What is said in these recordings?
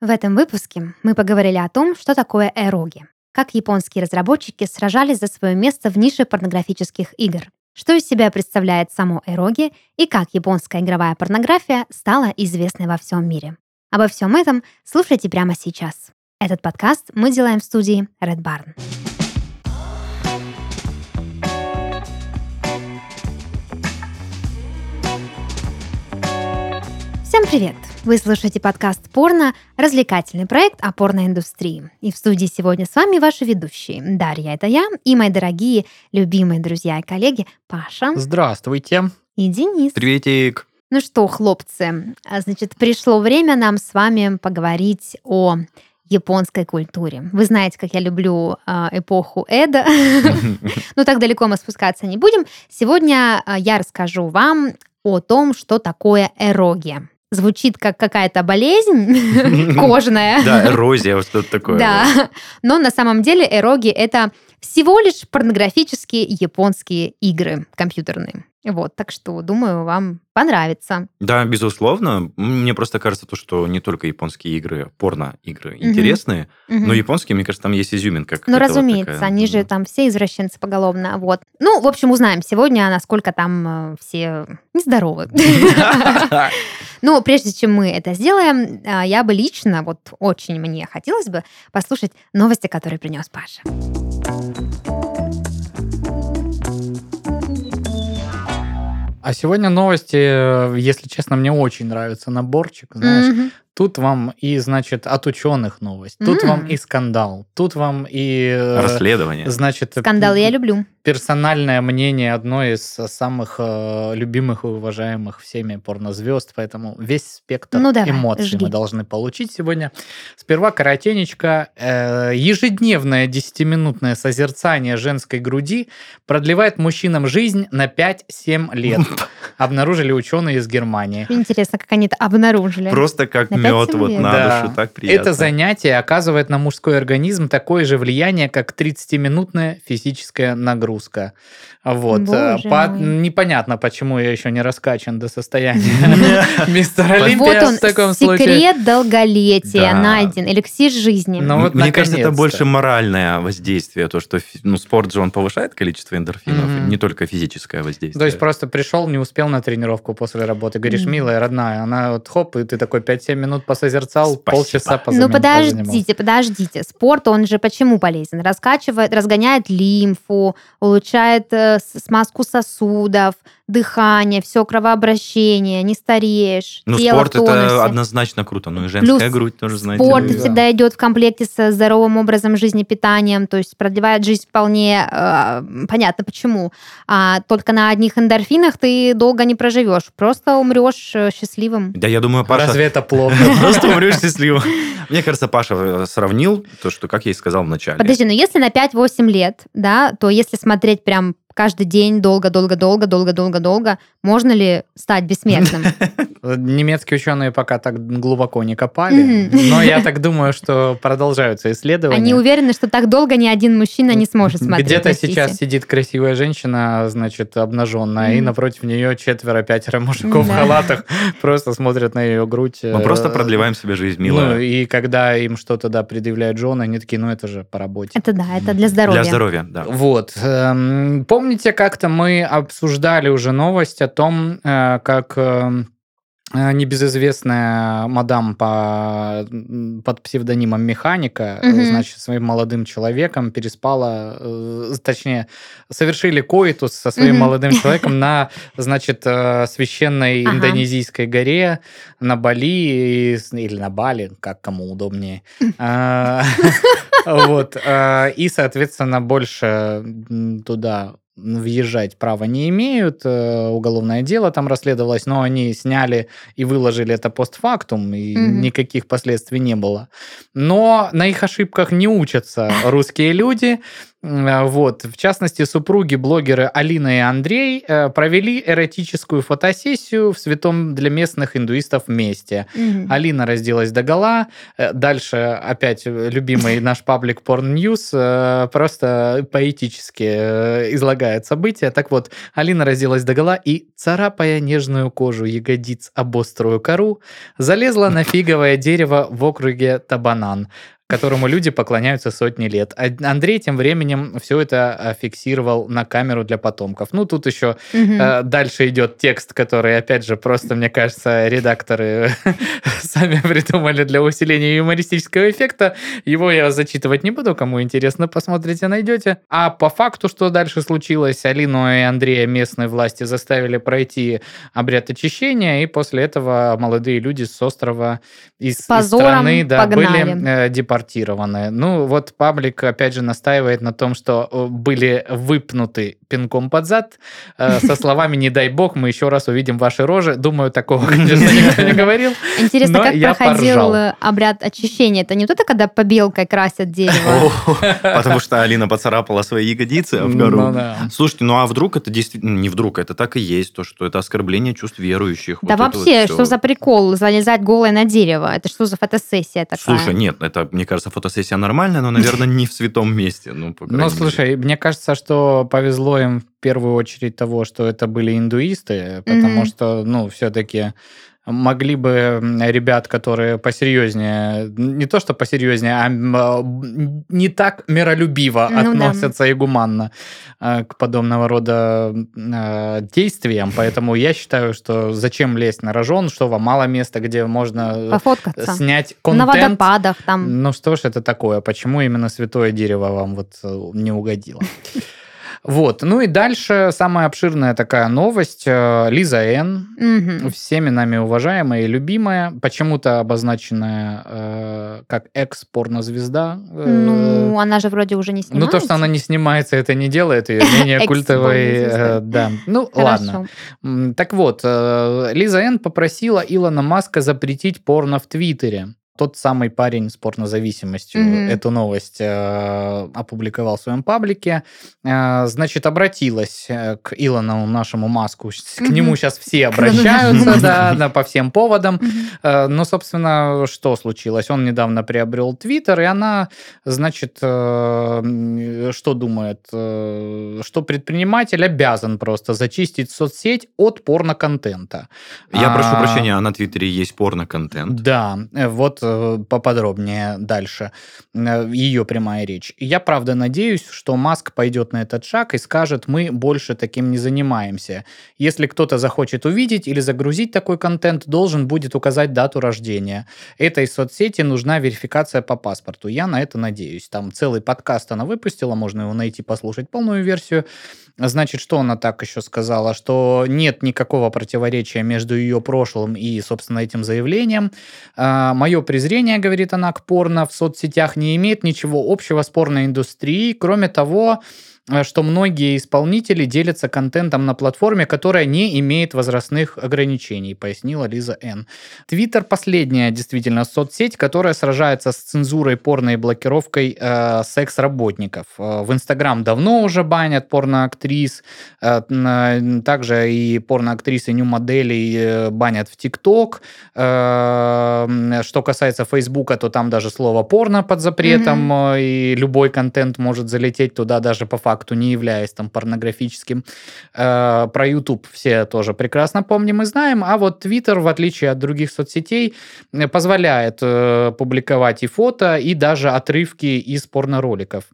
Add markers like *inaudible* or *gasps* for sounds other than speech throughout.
В этом выпуске мы поговорили о том, что такое эроги, как японские разработчики сражались за свое место в нише порнографических игр, что из себя представляет само эроги и как японская игровая порнография стала известной во всем мире. Обо всем этом слушайте прямо сейчас. Этот подкаст мы делаем в студии Red Barn. Всем привет! Вы слушаете подкаст «Порно» — развлекательный проект о порноиндустрии. И в студии сегодня с вами ваши ведущие. Дарья — это я, и мои дорогие, любимые друзья и коллеги Паша. Здравствуйте. И Денис. Приветик. Ну что, хлопцы, а, значит, пришло время нам с вами поговорить о японской культуре. Вы знаете, как я люблю э, эпоху Эда. *laughs* Но так далеко мы спускаться не будем. Сегодня э, я расскажу вам о том, что такое эрогия. Звучит как какая-то болезнь *laughs* кожная. Да, эрозия, вот что-то такое. Да, но на самом деле эроги — это всего лишь порнографические японские игры компьютерные. Вот, так что, думаю, вам понравится. Да, безусловно. Мне просто кажется, то, что не только японские игры, порно-игры угу. интересные, угу. но японские, мне кажется, там есть изюминка. Ну, разумеется, такая, они да. же там все извращенцы поголовно. Вот. Ну, в общем, узнаем сегодня, насколько там э, все нездоровы. *laughs* *laughs* Ну, прежде чем мы это сделаем, э, я бы лично, вот очень мне хотелось бы послушать новости, которые принес Паша. А сегодня новости, э, если честно, мне очень нравится наборчик, знаешь. Mm-hmm. Тут вам и, значит, от ученых новость, тут mm. вам и скандал, тут вам и... Э, Расследование. Значит, скандал я люблю. Персональное мнение одной из самых э, любимых и уважаемых всеми порнозвезд, поэтому весь спектр ну, давай, эмоций жги. мы должны получить сегодня. Сперва коротенечко. Э, ежедневное десятиминутное созерцание женской груди продлевает мужчинам жизнь на 5-7 лет. *laughs* Обнаружили ученые из Германии. Интересно, как они это обнаружили. Просто как мед вот на да. душу, так приятно. Это занятие оказывает на мужской организм такое же влияние, как 30-минутная физическая нагрузка. Вот. Э, По... Непонятно, почему я еще не раскачан до состояния *laughs* мистера Олимпия в таком случае. секрет долголетия найден, эликсир жизни. Ну, Мне кажется, это больше моральное воздействие, то, что ну, спорт же он повышает количество эндорфинов, не только физическое воздействие. То есть просто пришел, не успел на тренировку после работы, говоришь, милая, родная, она вот хоп, и ты такой 5-7 минут посозерцал, Спасибо. полчаса позанимался. Ну подождите, подождите. Спорт, он же почему полезен? Раскачивает, разгоняет лимфу, улучшает э, смазку сосудов, дыхание, все кровообращение, не стареешь. Ну, спорт это однозначно круто. Ну и женская Плюс грудь тоже, знаете. Спорт да. всегда идет в комплекте со здоровым образом жизни, питанием, то есть продлевает жизнь вполне э, понятно почему. А только на одних эндорфинах ты долго не проживешь, просто умрешь э, счастливым. Да, я думаю, Паша... Разве это плохо? *laughs* Просто *laughs* умрешь счастливым. Мне кажется, Паша э, сравнил то, что, как я и сказал вначале. Подожди, но если на 5-8 лет, да, то если смотреть прям каждый день долго-долго-долго, долго-долго-долго, можно ли стать бессмертным? *laughs* Немецкие ученые пока так глубоко не копали, но я *laughs* так думаю, что продолжаются исследования. Они уверены, что так долго ни один мужчина не сможет смотреть. Где-то сейчас сидит красивая женщина, значит, обнаженная, и напротив нее четверо-пятеро мужиков в халатах *laughs* просто смотрят на ее грудь. Мы просто э, продлеваем себе жизнь, милая. Ну, и когда им что-то, да, предъявляют жены, они такие, ну, это же по работе. Это да, это для здоровья. Для здоровья, да. Вот. Эм, помните, как-то мы обсуждали уже новость о том, э, как эм, небезызвестная мадам по, под псевдонимом Механика, угу. значит, своим молодым человеком переспала, э, точнее, совершили коитус со своим угу. молодым *laughs* человеком на, значит, священной ага. индонезийской горе на Бали или на Бали, как кому удобнее. А, *laughs* вот. И, соответственно, больше туда въезжать права не имеют, э, уголовное дело там расследовалось, но они сняли и выложили это постфактум, и mm-hmm. никаких последствий не было. Но на их ошибках не учатся русские люди, вот. В частности, супруги блогеры Алина и Андрей э, провели эротическую фотосессию в святом для местных индуистов месте. Мгм. Алина разделась до гола. Э, Дальше опять любимый *laughs* наш паблик Porn News э, просто поэтически излагает события. Так вот, Алина разделась до гола и, царапая нежную кожу ягодиц об острую кору, залезла на фиговое дерево в округе Табанан которому люди поклоняются сотни лет. А Андрей тем временем все это э, фиксировал на камеру для потомков. Ну, тут еще Мгм. Э, Дальше идет текст, который, опять же, просто, мне кажется, редакторы *laughs* сами придумали для усиления юмористического эффекта. Его я зачитывать не буду, кому интересно, посмотрите, найдете. А по факту, что дальше случилось, Алину и Андрея местные власти заставили пройти обряд очищения, и после этого молодые люди с острова из, из страны да, погнали. были э, депортированы. Ну, вот паблик, опять же, настаивает на том, что э, были выпнуты пинком под зад, э, со словами «не дай бог, мы еще раз увидим ваши рожи». Думаю, такого, конечно, *laughs* никто не говорил. Интересно, но как проходил поржал. э, обряд очищения? Это не вот это, когда побелкой красят дерево? Потому что Алина поцарапала свои ягодицы об Ну гору. да. Слушайте, ну а вдруг это действительно... Не вдруг, это так и есть, то, что это оскорбление чувств верующих. Да вообще, что за прикол залезать голой на дерево? Это что за фотосессия такая? Слушай, нет, это, мне кажется, фотосессия нормальная, но, наверное, не в святом месте. Ну, Ну, мере. слушай, мне кажется, что повезло им в первую очередь того, что это были индуисты, потому Мгм. что, ну, все-таки могли бы ребят, которые посерьезнее, не то что посерьезнее, а а, не так миролюбиво Ну да. относятся и гуманно э, к подобного рода э, действиям. Поэтому я считаю, что зачем лезть на рожон, что вам мало места, где можно Пофоткаться. снять На контент. водопадах там. Ну что ж это такое? Почему именно святое дерево вам вот э, не угодило? Вот. Ну и дальше самая обширная такая новость. Э, Лиза Н. Мгм. Всеми нами уважаемая и любимая, почему-то обозначенная э, как экс-порнозвезда. Э, Ну, она же вроде уже не ну, снимается. то, что она не снимается, это не делает ее менее культовой. Э, Да. Ну, ладно. Так вот, Лиза Н. попросила Илона Маска запретить порно в Твиттере. Тот самый парень с порнозависимостью Мгм. эту новость э, опубликовал в своем паблике. Э, значит, обратилась э, к Илону, нашему Маску. К Мгм. нему сейчас все обращаются, да, да, по всем поводам. Мгм. Э, Ну, собственно, что случилось? Он недавно приобрел Твиттер, и она, значит, э, что думает? Э, Что предприниматель обязан просто зачистить соцсеть от порноконтента. Я прошу А, прощения, а на Твиттере есть порно-контент. Да, э, вот поподробнее дальше э, ее прямая речь. Я правда надеюсь, что Маск пойдет на этот шаг и скажет, мы больше таким не занимаемся. Если кто-то захочет увидеть или загрузить такой контент, должен будет указать дату рождения. Этой соцсети нужна верификация по паспорту. Я на это надеюсь. Там целый подкаст она выпустила, можно его найти, послушать полную версию. Значит, что она так еще сказала? Что нет никакого противоречия между ее прошлым и, собственно, этим заявлением. Мое презрение, говорит она, к порно в соцсетях не имеет ничего общего с порноиндустрией. Кроме того, что многие исполнители делятся контентом на платформе, которая не имеет возрастных ограничений, пояснила Лиза Н. Твиттер последняя действительно соцсеть, которая сражается с цензурой порно и блокировкой э, секс-работников. Э, В Инстаграм давно уже банят порноактрис, э, н- также и порноактрисы, нью-моделей э, банят в ТикТок. Э, Что касается Фейсбука, то там даже слово порно под запретом, э, и любой контент может залететь туда даже по факту, не являясь там порнографическим. Э, Про YouTube все тоже прекрасно помним и знаем, а вот Twitter, в отличие от других соцсетей, э, позволяет э, публиковать и фото, и даже отрывки из порнороликов.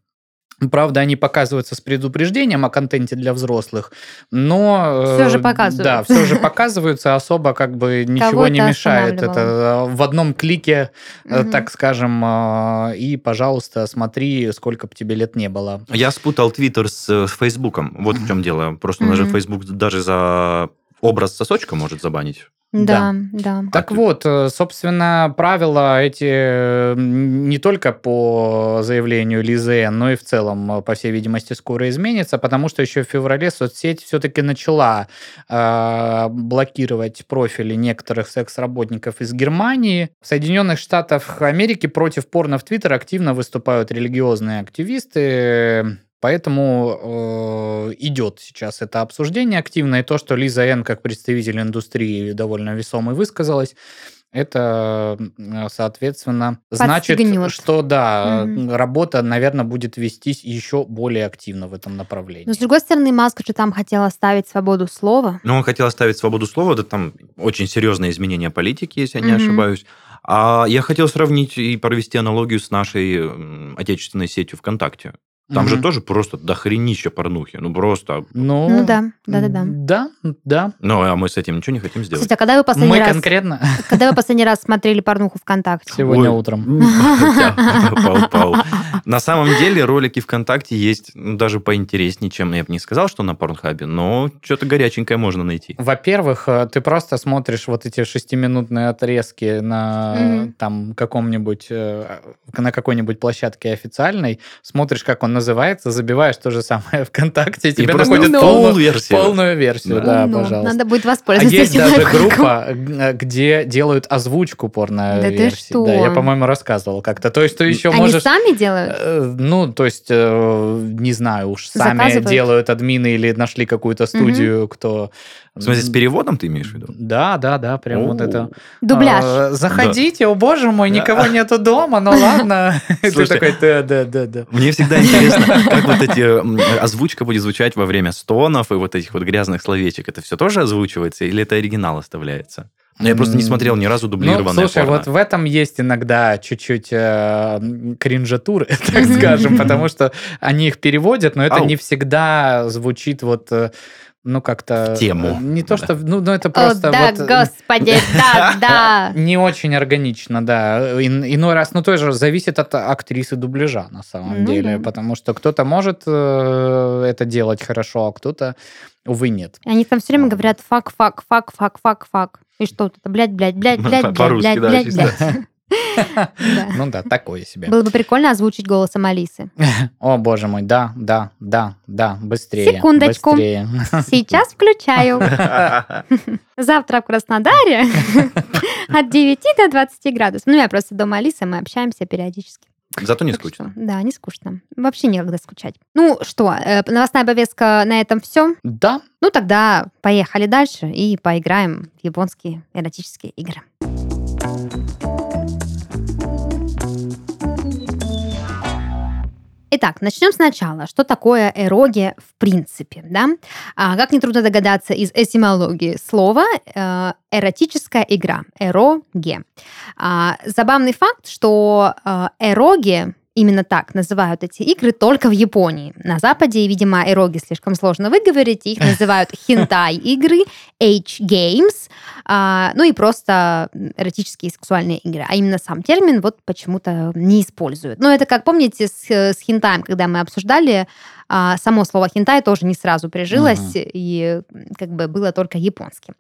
Правда, они показываются с предупреждением о контенте для взрослых, но... э, Всё же показываются. Да, все же показываются, особо как бы ничего не мешает. Это э, в одном клике, э, Мгм. так скажем, э, и, пожалуйста, смотри, сколько бы тебе лет не было. Я спутал Твиттер с э, Фейсбуком. Вот в чем дело. Просто Мгм. даже Фейсбук даже за образ сосочка может забанить. Да, да. Так А ты- вот, э, собственно, правила эти э, не только по заявлению Лизы, но и в целом, э, по всей видимости, скоро изменятся, потому что еще в феврале соцсеть все-таки начала э, блокировать профили некоторых секс-работников из Германии. В Соединенных Штатах Америки против порно в Твиттер активно выступают религиозные активисты. Поэтому э, идет сейчас это обсуждение активно, и то, что Лиза Н. как представитель индустрии довольно весомый высказалась, это, соответственно, значит, Подстегнет. что да, Мгм. работа, наверное, будет вестись еще более активно в этом Но, направлении. с другой стороны, Маск же там хотел оставить свободу слова. Но он хотел оставить свободу слова, да там очень серьезные изменения политики, если я не Мгм. ошибаюсь. А я хотел сравнить и провести аналогию с нашей отечественной сетью ВКонтакте. Там же Мгм. тоже просто дохренища порнухи. Ну, просто... Ну, Ну да, да-да-да. Да, да. Ну, а мы с этим ничего не хотим сделать. Кстати, а когда вы последний Мы раз, конкретно *laughs* когда вы последний раз смотрели порнуху ВКонтакте? сегодня Ой. утром. На самом деле ролики ВКонтакте есть ну, даже поинтереснее, чем я бы не сказал, что на Порнхабе, но что-то горяченькое можно найти. Во-первых, э, ты просто смотришь вот эти шестиминутные отрезки на там каком-нибудь э, на какой-нибудь площадке официальной, смотришь, как он называется, забиваешь то же самое *laughs* ВКонтакте, и И тебе находят Ну. полную, полверсию. полную версию, да, Ну, пожалуйста. Надо будет А воспользоваться есть этим даже лайфхаком. группа, э, где делают озвучку порно Да ты что? Да, я, по-моему, рассказывал как-то. То есть ты еще Они можешь... сами делают? Э, Ну, то есть, э, не знаю, уж сами Заказывают? делают админы или нашли какую-то студию, кто... В смысле, с переводом ты имеешь в виду? Да, да, да, прям вот О. это. Дубляж. А, Заходите, о боже мой, никого нету дома, ну ладно. *laughs* *laughs* Ты Слушайте, такой, да, да, да, да. Мне всегда интересно, как вот эти озвучка будет звучать во время стонов и вот этих вот грязных словечек. Это все тоже озвучивается или это оригинал оставляется? Но я просто не смотрел ни разу Ну, дублированное слушай, порно. вот в этом есть иногда чуть-чуть э, кринжатуры, *laughs* так скажем, потому что они их переводят, но это не всегда звучит вот, э, ну, как-то... В тему. э, Не то, что... Ну, ну, это О, просто да, вот... э, господи, *laughs* да, да. Не очень органично, да. Ин- иной раз, ну, тоже зависит от актрисы дубляжа, на самом Ну деле, да. потому что кто-то может э, это делать хорошо, а кто-то, увы, нет. Они там все время говорят fuck, fuck, fuck, fuck, fuck, fuck. И что тут? Блядь, блядь, блядь, *laughs* блядь, блядь, блядь, блядь. Ну да, такое себе. Было бы прикольно озвучить голосом Алисы. О, боже мой, да, да, да, да, быстрее. Секундочку. Быстрее. Сейчас включаю. Завтра в Краснодаре *laughs* от 9 до 20 градусов. Ну, я просто дома Алисы, мы общаемся периодически. Зато не Так скучно. что, Да, не скучно. Вообще некогда скучать. Ну что, э, новостная повестка на этом все. Да, Ну тогда поехали дальше и поиграем в японские эротические игры. Итак, начнем сначала. Что такое эроги в принципе? Да? А, как нетрудно догадаться из этимологии слова, э, эротическая игра. Эроге. А, забавный факт, что э, эроги именно так называют эти игры только в Японии. На Западе, видимо, эроги слишком сложно выговорить, их *laughs* называют хентай-игры, H-games, а, ну и просто эротические и сексуальные игры. А именно сам термин вот почему-то не используют. Но это, как помните, с, с хентаем, когда мы обсуждали, а, само слово хентай тоже не сразу прижилось, Мгм. и как бы было только японским.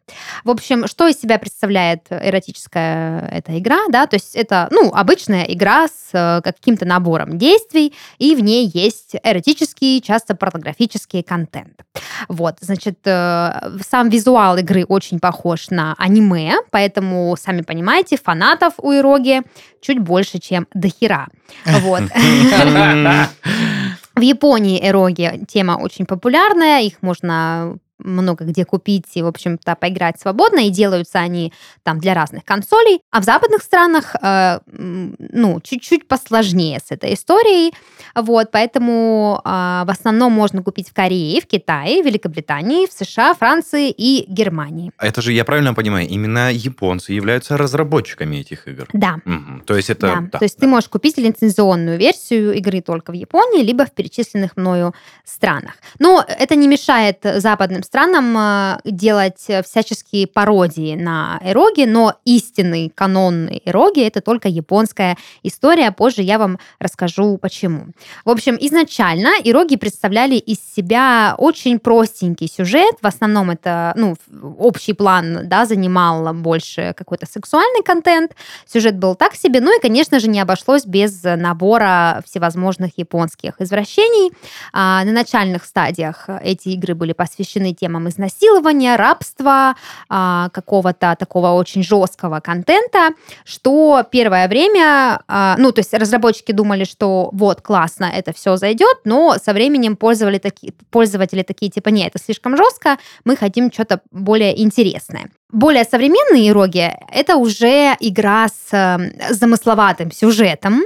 В общем, что из себя представляет эротическая эта игра, да, то есть это, ну, обычная игра с э, каким-то набором действий, и в ней есть эротический, часто порнографический контент. Вот, значит, э, сам визуал игры очень похож на аниме, поэтому, сами понимаете, фанатов у Ироги чуть больше, чем дохера. Вот. *laughs* *laughs* В Японии эроги тема очень популярная, их можно много где купить и, в общем-то, поиграть свободно, и делаются они там для разных консолей. А в западных странах, э, ну, чуть-чуть посложнее с этой историей, вот, поэтому э, в основном можно купить в Корее, в Китае, Великобритании, в США, Франции и Германии. А Это же, я правильно понимаю, именно японцы являются разработчиками этих игр. Да, Мгм. То есть это... да. да, То есть ты да. можешь купить лицензионную версию игры только в Японии, либо в перечисленных мною странах. Но это не мешает западным странам э, делать э, всяческие пародии на эроги, но истинный канонный эроги это только японская история. Позже я вам расскажу почему. В общем, изначально ироги представляли из себя очень простенький сюжет. В основном это, ну, общий план, да, занимал больше какой-то сексуальный контент. Сюжет был так себе. Ну и, конечно же, не обошлось без набора всевозможных японских извращений. А, на начальных стадиях эти игры были посвящены темам изнасилования, рабства, а, какого-то такого очень жесткого контента, что первое время, а, ну, то есть разработчики думали, что вот, классно, это все зайдет, но со временем пользователи такие, пользователи такие, типа, нет, это слишком жестко, мы хотим что-то более интересное. Более современные ироги — это уже игра с э, замысловатым сюжетом,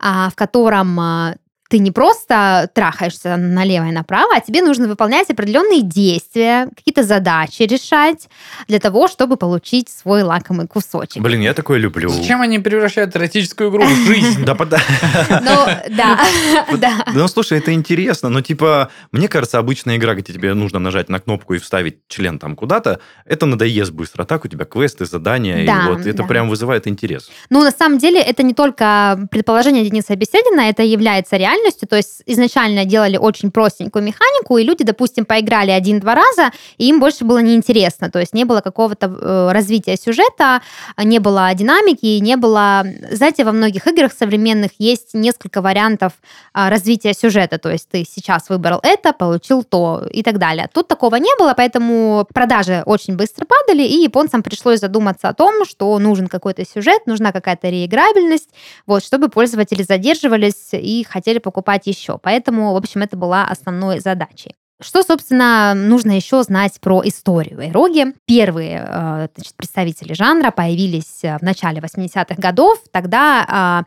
а, в котором а, ты не просто трахаешься налево и направо, а тебе нужно выполнять определенные действия, какие-то задачи решать для того, чтобы получить свой лакомый кусочек. Блин, я такое люблю. Зачем они превращают эротическую игру в *laughs* жизнь? Да, пода- Ну, *laughs* да, да. Ну, слушай, это интересно, но типа, мне кажется, обычная игра, где тебе нужно нажать на кнопку и вставить член там куда-то, это надоест быстро. А так у тебя квесты, задания, Да, и вот это прям вызывает интерес. Ну, на самом деле, это не только предположение Дениса Беседина, это является реальностью. То есть изначально делали очень простенькую механику, и люди, допустим, поиграли один-два раза, и им больше было неинтересно. То есть не было какого-то э, развития сюжета, не было динамики, не было... Знаете, во многих играх современных есть несколько вариантов а, развития сюжета. То есть ты сейчас выбрал это, получил то и так далее. Тут такого не было, поэтому продажи очень быстро падали, и японцам пришлось задуматься о том, что нужен какой-то сюжет, нужна какая-то реиграбельность, вот, чтобы пользователи задерживались и хотели покупать еще. Поэтому, в общем, это была основной задачей. Что, собственно, нужно еще знать про историю Эроги? Первые э, значит, представители жанра появились э, в начале 80-х годов. Тогда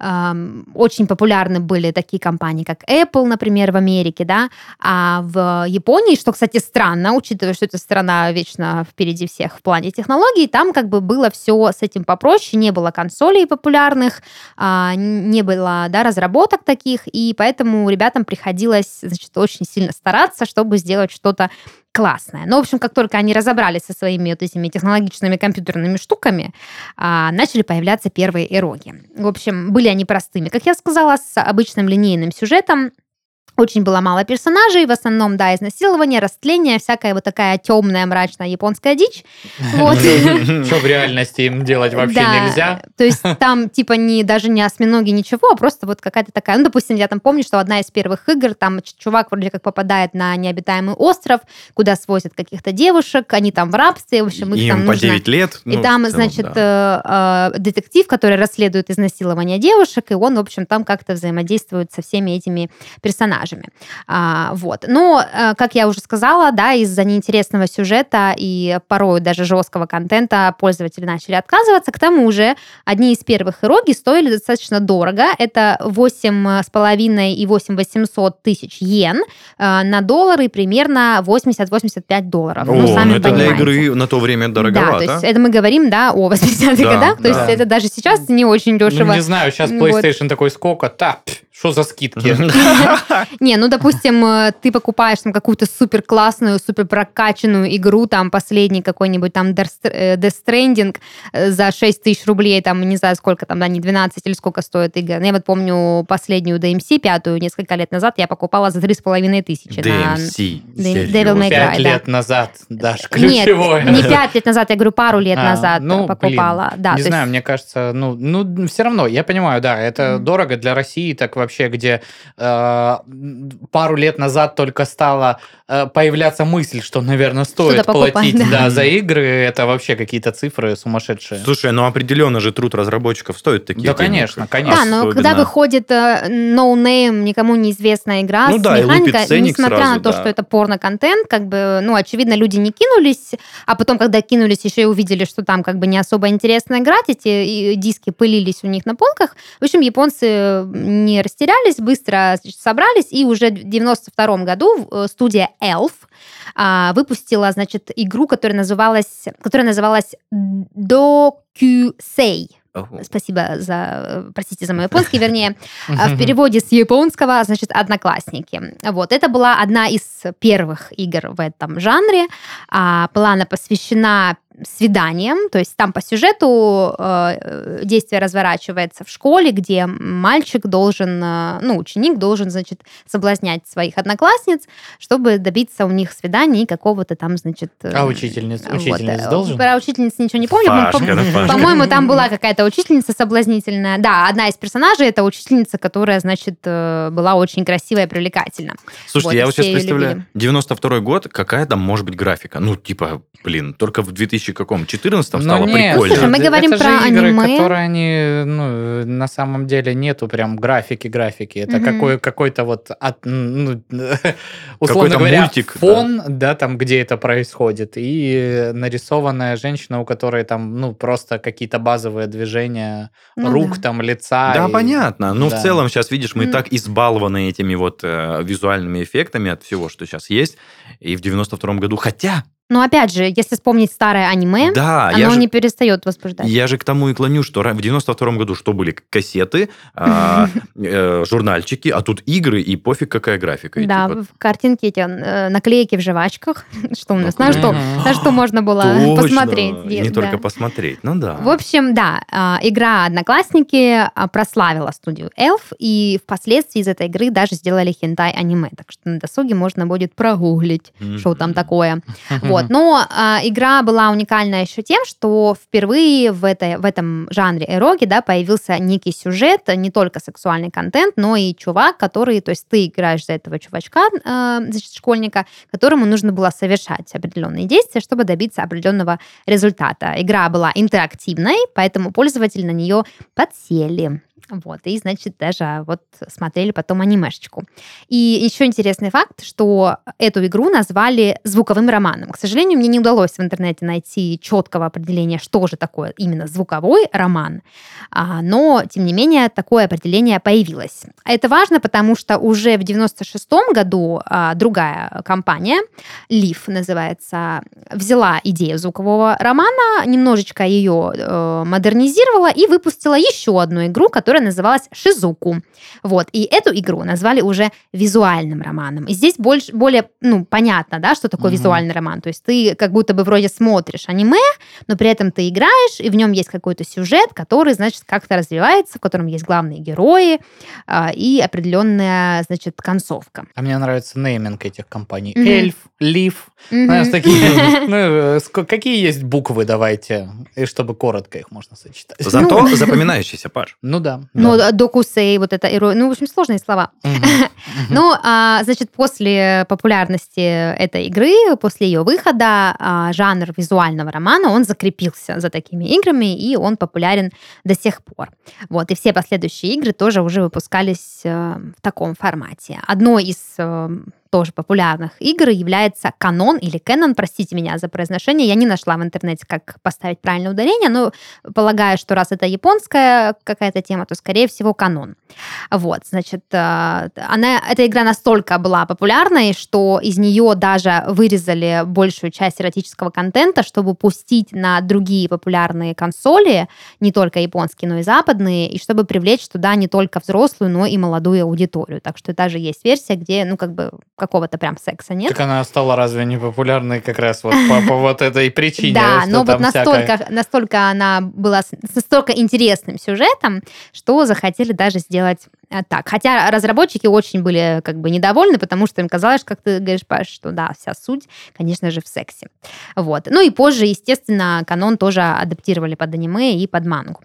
э, э, очень популярны были такие компании, как Apple, например, в Америке, да, а в Японии, что, кстати, странно, учитывая, что эта страна вечно впереди всех в плане технологий, там как бы было все с этим попроще, не было консолей популярных, а, не было да, разработок таких, и поэтому ребятам приходилось значит, очень сильно стараться, чтобы сделать что-то классное. Но, в общем, как только они разобрались со своими вот этими технологичными компьютерными штуками, а, начали появляться первые эроги. В общем, были они простыми, как я сказала, с обычным линейным сюжетом, очень было мало персонажей, в основном, да, изнасилование, растление, всякая вот такая темная, мрачная японская дичь. Вот. *laughs* Что в реальности им делать вообще нельзя? То есть там типа не даже не осьминоги, ничего, а просто вот какая-то такая... Ну, допустим, я там помню, что одна из первых игр, там чувак вроде как попадает на необитаемый остров, куда свозят каких-то девушек, они там в рабстве, в общем, их Им там по нужно... 9 лет. И ну, там, значит, э, э, детектив, который расследует изнасилование девушек, и он, в общем, там как-то взаимодействует со всеми этими персонажами. А, вот. Но, э, как я уже сказала, да, из-за неинтересного сюжета и порой даже жесткого контента пользователи начали отказываться. К тому же, одни из первых ироги стоили достаточно дорого. Это 8,5 и 8 800 тысяч йен э, на доллары примерно 80-85 долларов. О, ну, сами ну это для понимаете. игры на то время Да, дороговато. то есть это мы говорим, да, о 80-х Да, годах, то да. есть это даже сейчас не очень Ну, дешево. не знаю, сейчас Вот. PlayStation такой сколько? Так, что за скидки? *laughs* *laughs* Не, ну, допустим, э, ты покупаешь там какую-то супер классную, супер прокачанную игру, там последний какой-нибудь там Death э, Stranding э, за 6 тысяч рублей, там, не знаю, сколько там, да, не 12 или сколько стоит игра. Ну, Я вот помню последнюю DMC, пятую, несколько лет назад я покупала за 3,5 тысячи. на- DMC. Devil серьезно. May Cry. Пять да. лет назад, Даш, Нет, ключевое. не 5 лет назад, я говорю, пару лет А, назад ну, покупала. блин, да, не знаю, есть- мне кажется, ну, ну, все равно, я понимаю, да, это Мгм. дорого для России, так вообще, где э, пару лет назад только стала э, появляться мысль, что, наверное, стоит платить да. да, за игры, это вообще какие-то цифры сумасшедшие. Слушай, ну определенно же труд разработчиков стоит таких Да, денег. конечно, конечно. Да, но Особенно. когда выходит э, no-name, никому неизвестная игра Ну с да, ценник несмотря сразу, на то, да. что это порно-контент, как бы, ну, очевидно, люди не кинулись, а потом, когда кинулись, еще и увидели, что там как бы не особо интересно играть, эти и диски пылились у них на полках. В общем, японцы не растерялись, быстро значит, собрались, и уже в 92 году э, студия Elf а, выпустила, значит, игру, которая называлась, которая называлась. Ого. Спасибо за, э, простите за мой японский, вернее, *laughs* а, в переводе с японского, значит, «Одноклассники». Вот, это была одна из первых игр в этом жанре. А, Была она посвящена свиданием, то есть там по сюжету э, действие разворачивается в школе, где мальчик должен, э, ну, ученик должен, значит, соблазнять своих одноклассниц, чтобы добиться у них свидания и какого-то там, значит... Э, а учительниц, учительниц вот, должен? Про учительниц ничего не помню. Пашка, по- По-моему, там была какая-то учительница соблазнительная. Да, одна из персонажей это учительница, которая, значит, была очень красивая и привлекательна. Слушайте, вот, я вот сейчас представляю, 92 год, какая там может быть графика? Ну, типа, блин, только в 2000 каком? 14 стало Но нет, прикольно. Слушай, мы говорим это про же игры, аниме. которые они, ну, на самом деле нету прям графики-графики. Это Мгм. какой, какой-то вот, от, ну, *laughs* условно Какой-то говоря, мультик, фон, да. там, где это происходит, и нарисованная женщина, у которой там, ну, просто какие-то базовые движения Ну рук, да. там, лица. Да, и- понятно. Ну, да. в целом, сейчас, видишь, мы и М. так избалованы этими вот э, визуальными эффектами от всего, что сейчас есть. И в 92 году, хотя, Но опять же, если вспомнить старое аниме, да, оно же, не перестает возбуждать. я же к тому и клоню, что в 92 году что были? Кассеты, а, *laughs* э, журнальчики, а тут игры, и пофиг, какая графика. Да, типа, в картинки эти э, наклейки в жвачках. *laughs* Что у нас? На что, на что можно было точно, *laughs* посмотреть? Не только посмотреть, ну да. В общем, да, а, игра «Одноклассники» а, прославила студию Elf, и впоследствии из этой игры даже сделали хентай-аниме, так что на досуге можно будет прогуглить, что там такое. Вот. Но а, игра была уникальна еще тем, что впервые в, этой, в этом жанре эроги да, появился некий сюжет, не только сексуальный контент, но и чувак, который, то есть ты играешь за этого чувачка, а, значит, школьника, которому нужно было совершать определенные действия, чтобы добиться определенного результата. Игра была интерактивной, поэтому пользователи на нее подсели. Вот, и, значит, даже вот смотрели потом анимешечку. И еще интересный факт, что эту игру назвали звуковым романом. К сожалению, мне не удалось в интернете найти четкого определения, что же такое именно звуковой роман, А, но, тем не менее, такое определение появилось. А Это важно, потому что уже в 96 году а, другая компания, Leaf называется, взяла идею звукового романа, немножечко ее э, модернизировала и выпустила еще одну игру, которая называлась Шизуку. Вот. И эту игру назвали уже визуальным романом. И здесь больше, более ну, понятно, да, что такое Мгм. визуальный роман. То есть ты как будто бы вроде смотришь аниме, но при этом ты играешь, и в нем есть какой-то сюжет, который, значит, как-то развивается, в котором есть главные герои а, и определенная, значит, концовка. А мне нравится нейминг этих компаний. Мгм. Эльф, Лив. Знаешь, такие, *laughs* ну, э, какие есть буквы, давайте, и чтобы коротко их можно сочетать. Зато запоминающийся, Паш. Ну да. Ну, да. докусей, вот это, ну, в общем, сложные слова. Ну, а, значит, после популярности этой игры, после ее выхода, а, жанр визуального романа, он закрепился за такими играми, и он популярен до сих пор. Вот, и все последующие игры тоже уже выпускались э, в таком формате. Одной из э, тоже популярных игр является канон или Canon, простите меня за произношение. Я не нашла в интернете, как поставить правильное ударение, но полагаю, что раз это японская какая-то тема, то, скорее всего, канон. Вот, значит, э, она, эта игра настолько была популярной, что из нее даже вырезали большую часть эротического контента, чтобы пустить на другие популярные консоли, не только японские, но и западные, и чтобы привлечь туда не только взрослую, но и молодую аудиторию. Так что даже есть версия, где, ну, как бы какого-то прям секса нет. Так она стала разве не популярной как раз вот по, по вот этой причине? *laughs* Да, но вот настолько, настолько она была с настолько интересным сюжетом, что захотели даже сделать э, так. Хотя разработчики очень были как бы недовольны, потому что им казалось, как ты говоришь, Паш, что да, вся суть, конечно же, в сексе. Вот. Ну и позже, естественно, канон тоже адаптировали под аниме и под мангу.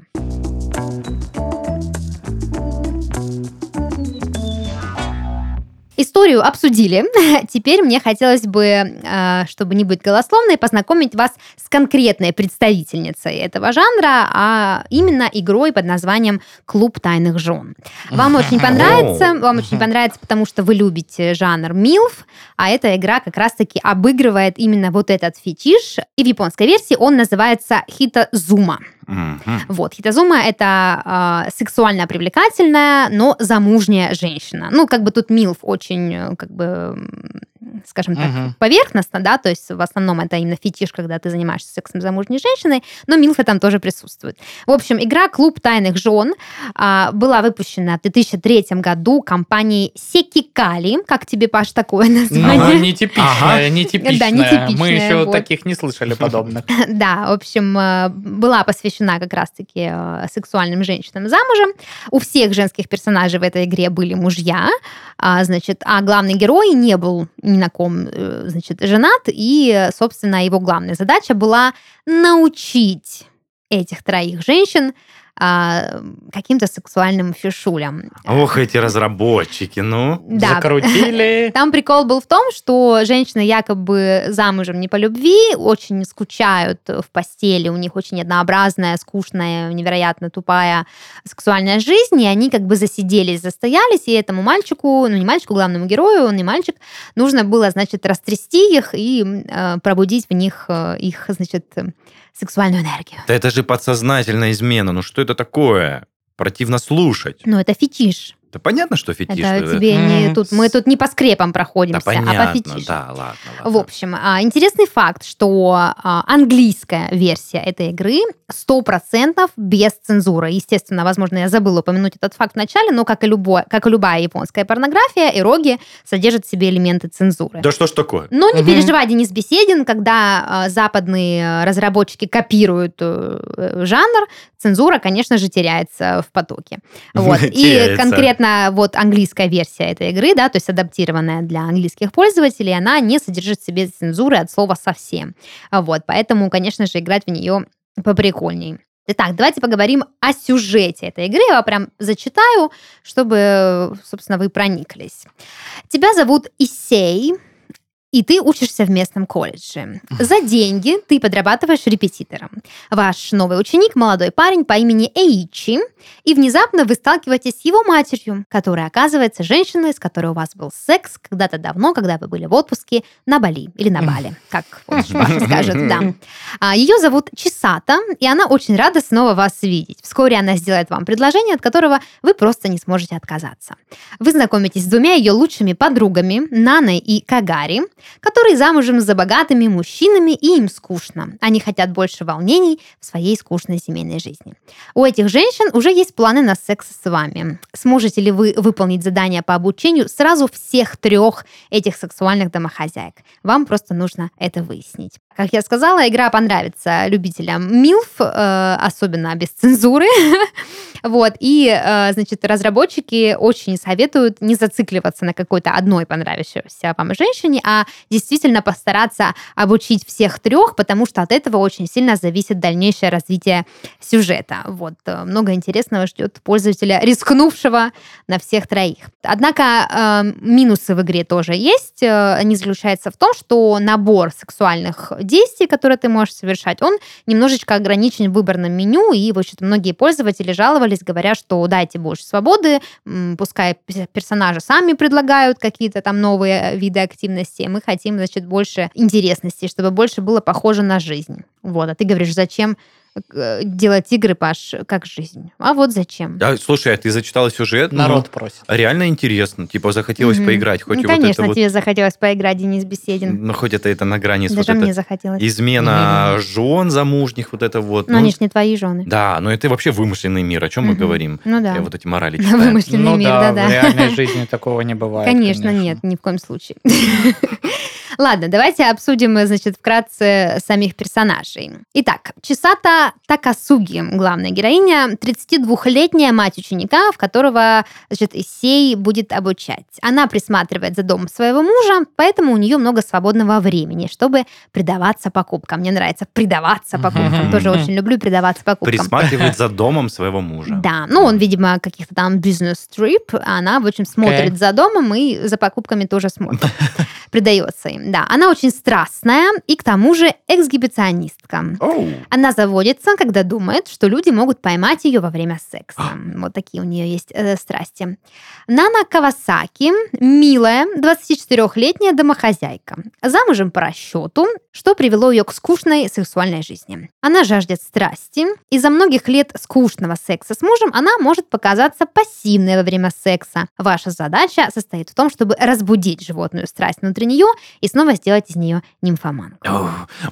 Историю обсудили. *laughs* Теперь мне хотелось бы, э, чтобы не быть голословной, познакомить вас с конкретной представительницей этого жанра, а именно игрой под названием «Клуб тайных жен». Вам очень *laughs* понравится, вам очень понравится, потому что вы любите жанр милф, а эта игра как раз-таки обыгрывает именно вот этот фетиш. И в японской версии он называется Хитозума. Вот, Хитозума — это э, сексуально привлекательная, но замужняя женщина. Ну, как бы тут Милф очень, э, как бы, скажем так, Мгм. поверхностно, да, то есть в основном это именно фетиш, когда ты занимаешься сексом с замужней женщиной, но милфы там тоже присутствуют. В общем, игра «Клуб тайных жен» а, была выпущена в 2003 году компанией Секикали. Как тебе, Паш, такое Ну, название? нетипичная, нетипичная. Да, нетипичная, Мы еще вот. таких не слышали подобных. *laughs* Да, в общем, э, была посвящена как раз-таки э, сексуальным женщинам замужем. У всех женских персонажей в этой игре были мужья, а, значит, а главный герой не был ни на ком, э, значит, женат, и, собственно, его главная задача была научить этих троих женщин а, каким-то сексуальным фишулям. Ох, эти разработчики, ну. Да, Закрутили. *laughs* Там прикол был в том, что женщины якобы замужем не по любви, очень скучают в постели, у них очень однообразная, скучная, невероятно тупая сексуальная жизнь, и они как бы засиделись, застоялись, и этому мальчику, ну не мальчику, главному герою, он не мальчик, нужно было, значит, растрясти их и э, пробудить в них э, их, значит, э, сексуальную энергию. Да это же подсознательная измена. Ну что это такое? Противно слушать. Ну, это фетиш. Да понятно, что фетиш. это э, тебе не Мгм. тут, мы тут не по скрепам Да проходимся, а по понятно, фетишам. да, ладно, ладно. В общем, а, интересный факт, что а, английская версия этой игры 100% без цензуры. Естественно, возможно, я забыла упомянуть этот факт в начале, но как и, любое, как и любая японская порнография, эроги содержат в себе элементы цензуры. Да что ж такое? Но не Мгм. переживай, Денис Беседин, когда а, западные а, разработчики копируют э, э, жанр, цензура, конечно же, теряется в потоке. Вот. И Теряется. Конкретно вот английская версия этой игры, да, то есть адаптированная для английских пользователей, она не содержит в себе цензуры от слова совсем. Вот, поэтому, конечно же, играть в нее поприкольней. Итак, давайте поговорим о сюжете этой игры. Я прям зачитаю, чтобы, собственно, вы прониклись. Тебя зовут Исей, и ты учишься в местном колледже. За *laughs* деньги ты подрабатываешь репетитором. Ваш новый ученик – молодой парень по имени Эичи, и внезапно вы сталкиваетесь с его матерью, которая оказывается женщиной, с которой у вас был секс когда-то давно, когда вы были в отпуске на Бали или на Бали, как вот *laughs* скажет, да. А, Ее зовут Чисата, и она очень рада снова вас видеть. Вскоре она сделает вам предложение, от которого вы просто не сможете отказаться. Вы знакомитесь с двумя ее лучшими подругами, Наной и Кагари, которые замужем за богатыми мужчинами, и им скучно. Они хотят больше волнений в своей скучной семейной жизни. У этих женщин уже есть планы на секс с вами. Сможете ли вы выполнить задание по обучению сразу всех трех этих сексуальных домохозяек? Вам просто нужно это выяснить. Как я сказала, игра понравится любителям МИЛФ, э, особенно без цензуры. *laughs* Вот, и, э, значит, разработчики очень советуют не зацикливаться на какой-то одной понравившейся вам женщине, а действительно постараться обучить всех трех, потому что от этого очень сильно зависит дальнейшее развитие сюжета. Вот, э, много интересного ждет пользователя, рискнувшего на всех троих. Однако минусы в игре тоже есть. Они заключаются в том, что набор сексуальных действий, которые ты можешь совершать, он немножечко ограничен в выборном меню, и, в общем-то, многие пользователи жаловались, говоря, что дайте больше свободы, пускай пе- персонажи сами предлагают какие-то там новые виды активности, мы хотим, значит, больше интересности, чтобы больше было похоже на жизнь. Вот, а ты говоришь, зачем э, делать игры, Паш, как жизнь? А вот зачем. Да, слушай, а ты зачитала сюжет? Ну, Народ просит. Реально интересно. Типа захотелось Мгм. поиграть. Хоть Ну, и вот конечно, вот... тебе захотелось поиграть, Денис Беседин. Ну, хоть это, это на грани Даже вот мне это захотелось. измена жен замужних, вот это вот. Но Ну, они ж не твои жены. Да, но это вообще вымышленный мир. О чем мы Мгм. говорим? Ну да. Я вот эти морали читаю. Вымышленный Ну мир, да, в да-да. реальной жизни такого не бывает. Конечно, нет, ни в коем случае. *laughs* Ладно, давайте обсудим, значит, вкратце самих персонажей. Итак, Чисата Такасуги, главная героиня, 32-летняя мать ученика, в которого, значит, Исей будет обучать. Она присматривает за домом своего мужа, поэтому у нее много свободного времени, чтобы предаваться покупкам. Мне нравится предаваться покупкам. Тоже очень люблю предаваться покупкам. Присматривает за домом своего мужа. Да, ну он, видимо, каких-то там бизнес-трип, а она, в общем, смотрит Окей. за домом и за покупками тоже смотрит. *laughs* Придается им, да. Она очень страстная и, к тому же, эксгибиционистка. Оу. Она заводится, когда думает, что люди могут поймать ее во время секса. Вот такие у нее есть э, страсти. Нана Кавасаки, милая, 24-летняя домохозяйка. Замужем по расчету, что привело ее к скучной сексуальной жизни. Она жаждет страсти. Из-за многих лет скучного секса с мужем она может показаться пассивной во время секса. Ваша задача состоит в том, чтобы разбудить животную страсть внутри внутрь нее и снова сделать из нее нимфоманку.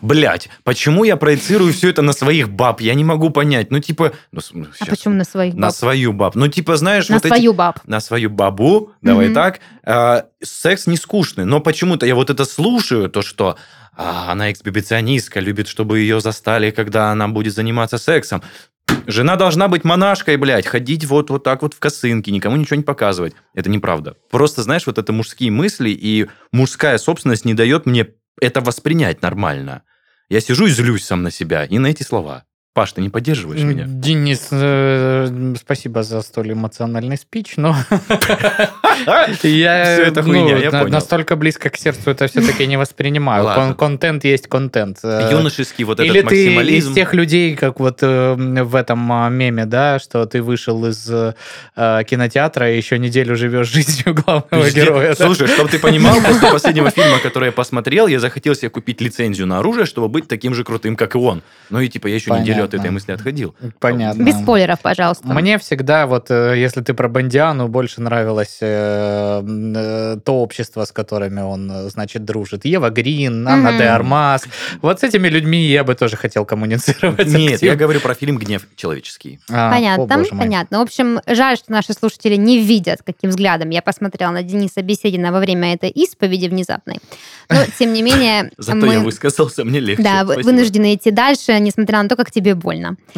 Блять, почему я проецирую все это на своих баб? Я не могу понять. Ну, типа... Ну, а почему на своих баб? На свою баб. Ну, типа, знаешь... На вот свою эти... баб. На свою бабу, давай mm-hmm. так. А, секс не скучный, но почему-то я вот это слушаю, то, что а, она эксбибиционистка, любит, чтобы ее застали, когда она будет заниматься сексом. Жена должна быть монашкой, блядь, ходить вот, вот так вот в косынке, никому ничего не показывать. Это неправда. Просто, знаешь, вот это мужские мысли, и мужская собственность не дает мне это воспринять нормально. Я сижу и злюсь сам на себя и на эти слова. Паш, ты не поддерживаешь меня? Денис, э, спасибо за столь эмоциональный спич, но *laughs* я, *laughs* понял. настолько близко к сердцу это все-таки не воспринимаю. Контент есть контент. Э, Юношеский вот этот максимализм. Или ты из тех людей, как вот э, в этом а, меме, да, что ты вышел из кинотеатра и еще неделю живешь жизнью *laughs* главного героя. Слушай, чтобы ты понимал, после последнего фильма, который я посмотрел, я захотел себе купить лицензию на оружие, чтобы быть таким же крутым, как и он. Ну и типа я еще неделю от этой мысли отходил. Понятно. Без спойлеров, пожалуйста. Мне всегда, вот э, если ты про Бондиану, больше нравилось э, э, то общество, с которыми он, значит, дружит. Ева Грин, Анна mm-hmm. де Армас. Вот с этими людьми я бы тоже хотел коммуницировать. Нет, активно. я говорю про фильм «Гнев человеческий». А, понятно, о, понятно. В общем, жаль, что наши слушатели не видят, каким взглядом я посмотрела на Дениса Беседина во время этой исповеди внезапной. Но, тем не менее... *laughs* Зато мы... я высказался, мне легче. Да, Спасибо. вынуждены идти дальше, несмотря на то, как тебе больно. *laughs*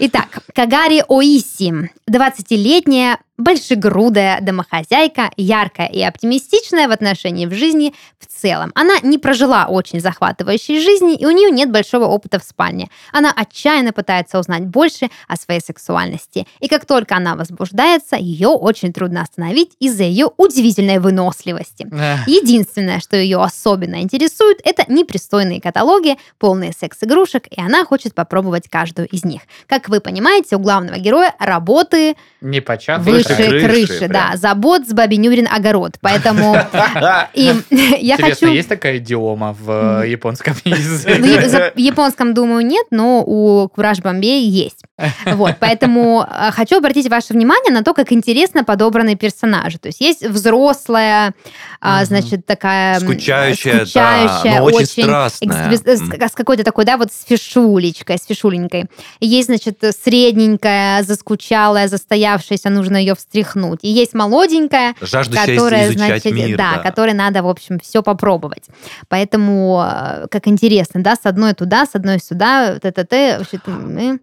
Итак, Кагари Оиси, 20-летняя большегрудая домохозяйка, яркая и оптимистичная в отношении в жизни в целом. Она не прожила очень захватывающей жизни, и у нее нет большого опыта в спальне. Она отчаянно пытается узнать больше о своей сексуальности. И как только она возбуждается, ее очень трудно остановить из-за ее удивительной выносливости. Единственное, что ее особенно интересует, это непристойные каталоги, полные секс-игрушек, и она хочет попробовать каждую из них. Как вы понимаете, у главного героя работы... Не початые выше крыши, крыши да. Забот с Бабинюрин огород. Поэтому *laughs* и я хочу... есть такая идиома в э, японском языке? В японском, думаю, нет, но у Кураж Бомбей есть. *laughs* Вот, поэтому э, хочу обратить ваше внимание на то, как интересно подобраны персонажи. То есть есть взрослая, а, значит, такая... Скучающая, скучающая да, очень, очень страстная. С какой-то такой, да, вот с фишулечкой, с фишуленькой. Есть, значит, средненькая, заскучалая, застоявшаяся, нужно ее встряхнуть. И есть молоденькая, Жаждущая которая, значит, мир, да, да, которой надо, в общем, все попробовать. Поэтому, э, как интересно, да, с одной туда, с одной сюда, т-т-т.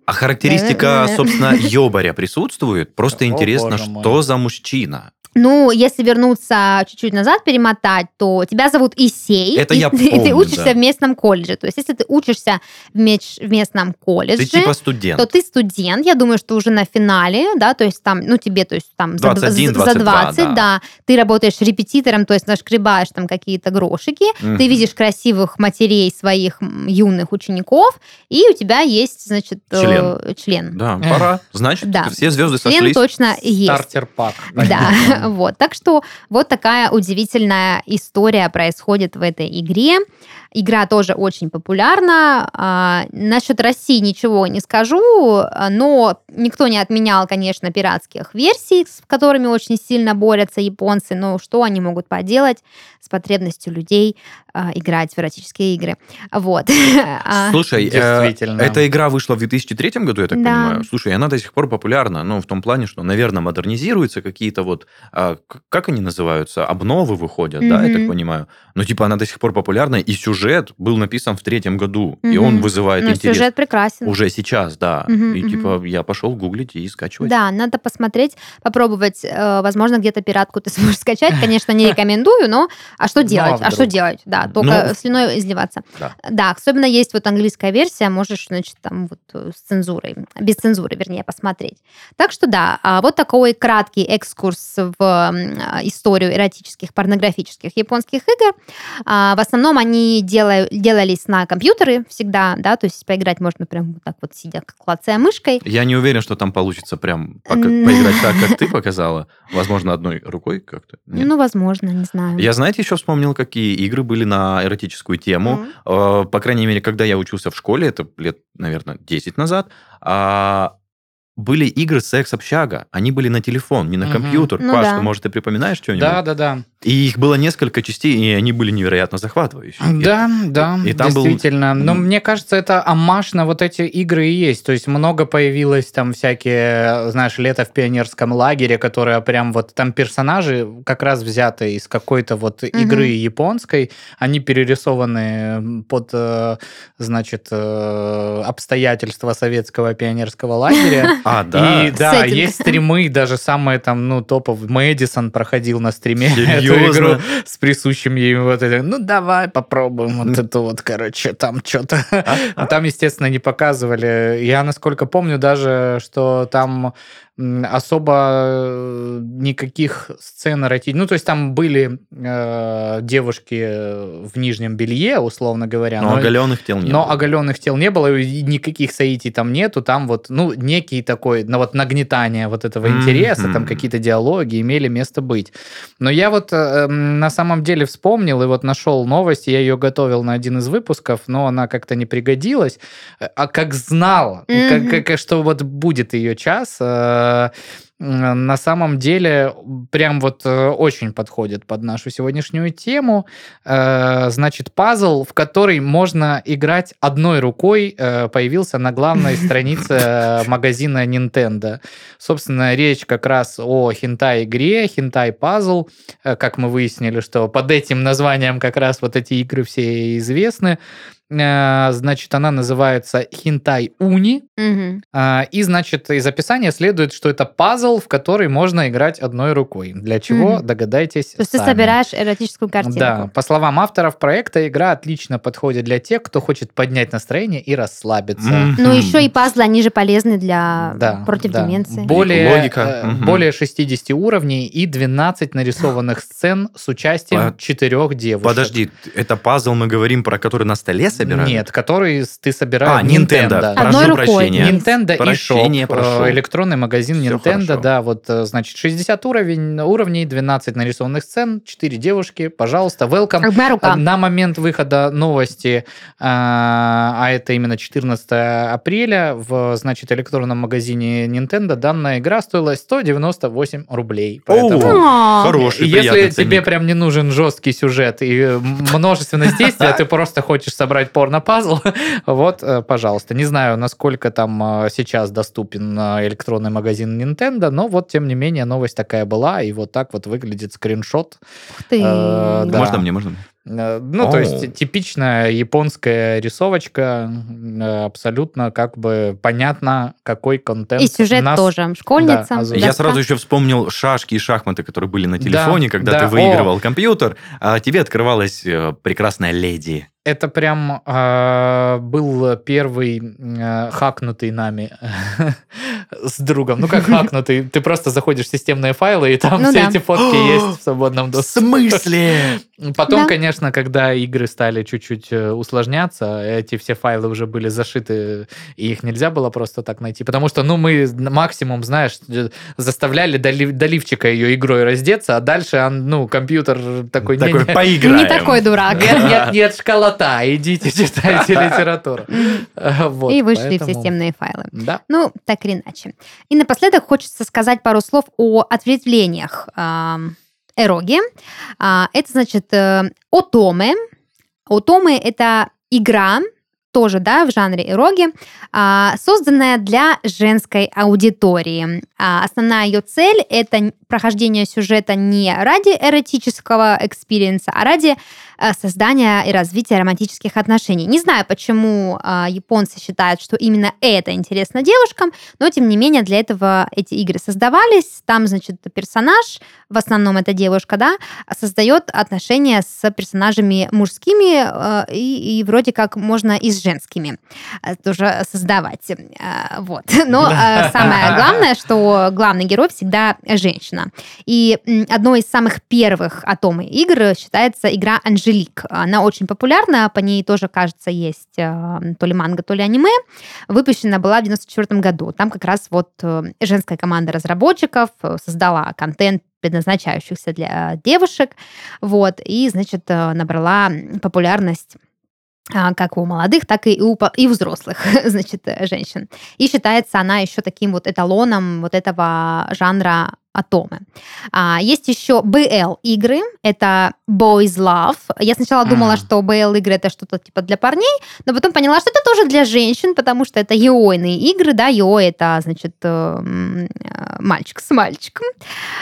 А характеристика, *laughs* собственно, ёбаря присутствует? Просто интересно, что за мужчина? Ну, если вернуться чуть-чуть назад, перемотать, то тебя зовут Исей. Это и, я *laughs* помню, и ты учишься да. в местном колледже. То есть, если ты учишься в, меч, в местном колледже, ты типа студент. то ты студент. Я думаю, что уже на финале, да, то есть там, ну, тебе, то есть там 21, за, 22, за 20, да. да, ты работаешь репетитором, то есть нашкребаешь там какие-то грошики, mm ты видишь красивых матерей своих юных учеников, и у тебя есть, значит, член. Э, член. Да, пора. Значит, да. все звезды член сошлись. точно есть. Стартер-пак. Да. *laughs* Вот. Так что вот такая удивительная история происходит в этой игре. Игра тоже очень популярна. А, насчет России ничего не скажу, но никто не отменял, конечно, пиратских версий, с которыми очень сильно борются японцы. Но что они могут поделать с потребностью людей а, играть в эротические игры? Вот. *laughs* А, Слушай, э, Действительно. эта игра вышла в 2003 году, я так да. понимаю. Слушай, она до сих пор популярна, ну, в том плане, что, наверное, модернизируются какие-то вот, как они называются, обновы выходят, mm-hmm. да, я так понимаю. Но, типа, она до сих пор популярна, и сюжет сюжет был написан в третьем году, угу. и он вызывает ну, интерес. Сюжет прекрасен. Уже сейчас, да. Угу, и угу. типа я пошел гуглить и скачивать. Да, надо посмотреть, попробовать. Э, возможно, где-то пиратку ты *laughs* сможешь скачать. Конечно, не рекомендую, но а что делать? А что делать? Да, только ну, слюной изливаться. Да. да, особенно есть вот английская версия, можешь, значит, там вот э, с цензурой, без цензуры, вернее, посмотреть. Так что да, а вот такой краткий экскурс в историю эротических, порнографических японских игр. А, в основном они делаю, делались на компьютеры всегда, да, то есть поиграть можно прям вот так вот сидя, клацая мышкой. Я не уверен, что там получится прям пока, поиграть так, как ты *laughs* показала. Возможно, одной рукой как-то. Нет? Ну, возможно, не знаю. Я, знаете, еще вспомнил, какие игры были на эротическую тему. Mm-hmm. По крайней мере, когда я учился в школе, это лет, наверное, 10 назад, а, были игры секс-общага. Они были на телефон, не на Мгм. компьютер. Ну Паш, да. ты, может, ты припоминаешь что-нибудь? Да, да, да. И их было несколько частей, и они были невероятно захватывающие. Да, да, и там был- действительно. Но М. мне кажется, это амаш на вот эти игры и есть. То есть много появилось там всякие, знаешь, лето в пионерском лагере, которые прям вот там персонажи как раз взяты из какой-то вот игры японской. Они перерисованы под, э, значит, э, обстоятельства советского пионерского лагеря. *laughs* А, да. И да, Сеттинг. есть стримы, даже самые там, ну, топовые. Мэдисон проходил на стриме *laughs* эту Серьезно? игру с присущим ей вот этим. Ну, давай попробуем вот это вот, короче, там что-то. А? Там, естественно, не показывали. Я, насколько помню, даже, что там особо э, никаких сцен эротических. Ну, то есть там были э, девушки в нижнем белье, условно говоря. Но оголенных тел не Но было. оголенных тел не было, и никаких соитий там нету. Там вот, ну, некий такой, ну, вот нагнетание вот этого Мгм. интереса, там какие-то диалоги имели место быть. Но я вот э, м, на самом деле вспомнил и вот нашел новость, я ее готовил на один из выпусков, но она как-то не пригодилась. Э, А как знал, Мгм. как, как- что вот будет ее час, э, на самом деле прям вот э, очень подходит под нашу сегодняшнюю тему. Э, Значит, пазл, в который можно играть одной рукой, э, появился на главной *laughs* странице магазина Nintendo. Собственно, речь как раз о хентай-игре, хентай-пазл. Как мы выяснили, что под этим названием как раз вот эти игры все известны. Э, Значит, она называется Хентай Уни. А, И, значит, из описания следует, что это пазл, в который можно играть одной рукой. Для чего, Мгм. догадайтесь То есть ты собираешь эротическую картинку. Да, по словам авторов проекта, игра отлично подходит для тех, кто хочет поднять настроение и расслабиться. Мгм. Ну, еще и пазлы, они же полезны для Да, против да. деменции. Более, Логика. Мгм. более 60 уровней и 12 нарисованных сцен с участием четырех девушек. Подожди, это пазл мы говорим про который на столе собирают? Нет, который ты собираешь А, Nintendo. Одной Прошу рукой. прощения. Nintendo eShop, прошу. э, электронный магазин Всё Nintendo, хорошо. да, вот, э, значит, 60 уровень, уровней, 12 нарисованных сцен, 4 девушки, пожалуйста, welcome. Рука. На момент выхода новости, а, это именно 14 апреля, в, значит, электронном магазине Nintendo данная игра стоила 198 рублей. Поэтому... О, Хороший, Если тебе ценник. прям не нужен жесткий сюжет и э, множественность действий, а ты просто хочешь собрать порно-пазл, *laughs* вот, э, пожалуйста. Не знаю, насколько там э, сейчас доступен э, электронный магазин Nintendo, но вот, тем не менее, новость такая была, и вот так вот выглядит скриншот. ух ты. э, да. Можно мне, можно мне? Ну, то О. есть типичная японская рисовочка, абсолютно как бы понятно, какой контент И сюжет нас- тоже. Школьница. Да, доска. Я сразу еще вспомнил шашки и шахматы, которые были на телефоне, Да, когда да, ты выигрывал компьютер, а тебе открывалась прекрасная леди. Это прям э, был первый э, хакнутый нами *laughs* с другом. Ну, как *laughs* хакнутый? Ты просто заходишь в системные файлы, и там Ну все да. эти фотки *gasps* есть в свободном В доступе. смысле? *laughs* Потом, Да. конечно, когда игры стали чуть-чуть э, усложняться, эти все файлы уже были зашиты, и их нельзя было просто так найти. Потому что, ну, мы максимум, знаешь, э, заставляли долив- доливчика ее игрой раздеться, а дальше, он, ну, компьютер такой... Такой, «Не-не, поиграем. Не такой дурак. нет, нет, нет, школота, идите *laughs* читайте литературу. Э, Вот, И вышли в поэтому- системные файлы. Да. Ну, так или иначе. И напоследок хочется сказать пару слов о ответвлениях эроге. А, Это значит э, отоме. Отоме — это игра, тоже, да, в жанре эроги, а, созданная для женской аудитории. А, Основная ее цель — это прохождение сюжета не ради эротического экспириенса, а ради создания и развития романтических отношений. Не знаю, почему а, японцы считают, что именно это интересно девушкам, но тем не менее для этого эти игры создавались. Там, значит, персонаж, в основном это девушка, да, создает отношения с персонажами мужскими э, и, и вроде как можно и с женскими э, тоже создавать. Э, Вот. *laughs* Но э, самое главное, что главный герой всегда женщина. И одной из самых первых атомы игр считается игра Анжелик. Она очень популярна, по ней тоже, кажется, есть э, то ли манга, то ли аниме. Выпущена была в 94 году. Там как раз вот э, женская команда разработчиков э, создала контент предназначающихся для девушек, вот, и, значит, набрала популярность как у молодых, так и у, и взрослых, *laughs* значит, женщин. И считается она еще таким вот эталоном вот этого жанра атомы. А, есть еще BL игры, это Boys Love. Я сначала думала, что BL игры это что-то типа для парней, но потом поняла, что это тоже для женщин, потому что это еойные игры, да, еой это значит э, мальчик с мальчиком.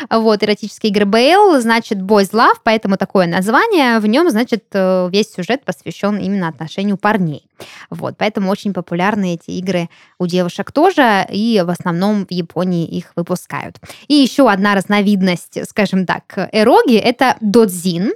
Вот, эротические игры BL, значит Boys Love, поэтому такое название. В нем, значит, э, весь сюжет посвящен именно отношению парней. Вот, поэтому очень популярны эти игры у девушек тоже, и в основном в Японии их выпускают. И еще одна разновидность, скажем так, эроги — это додзин.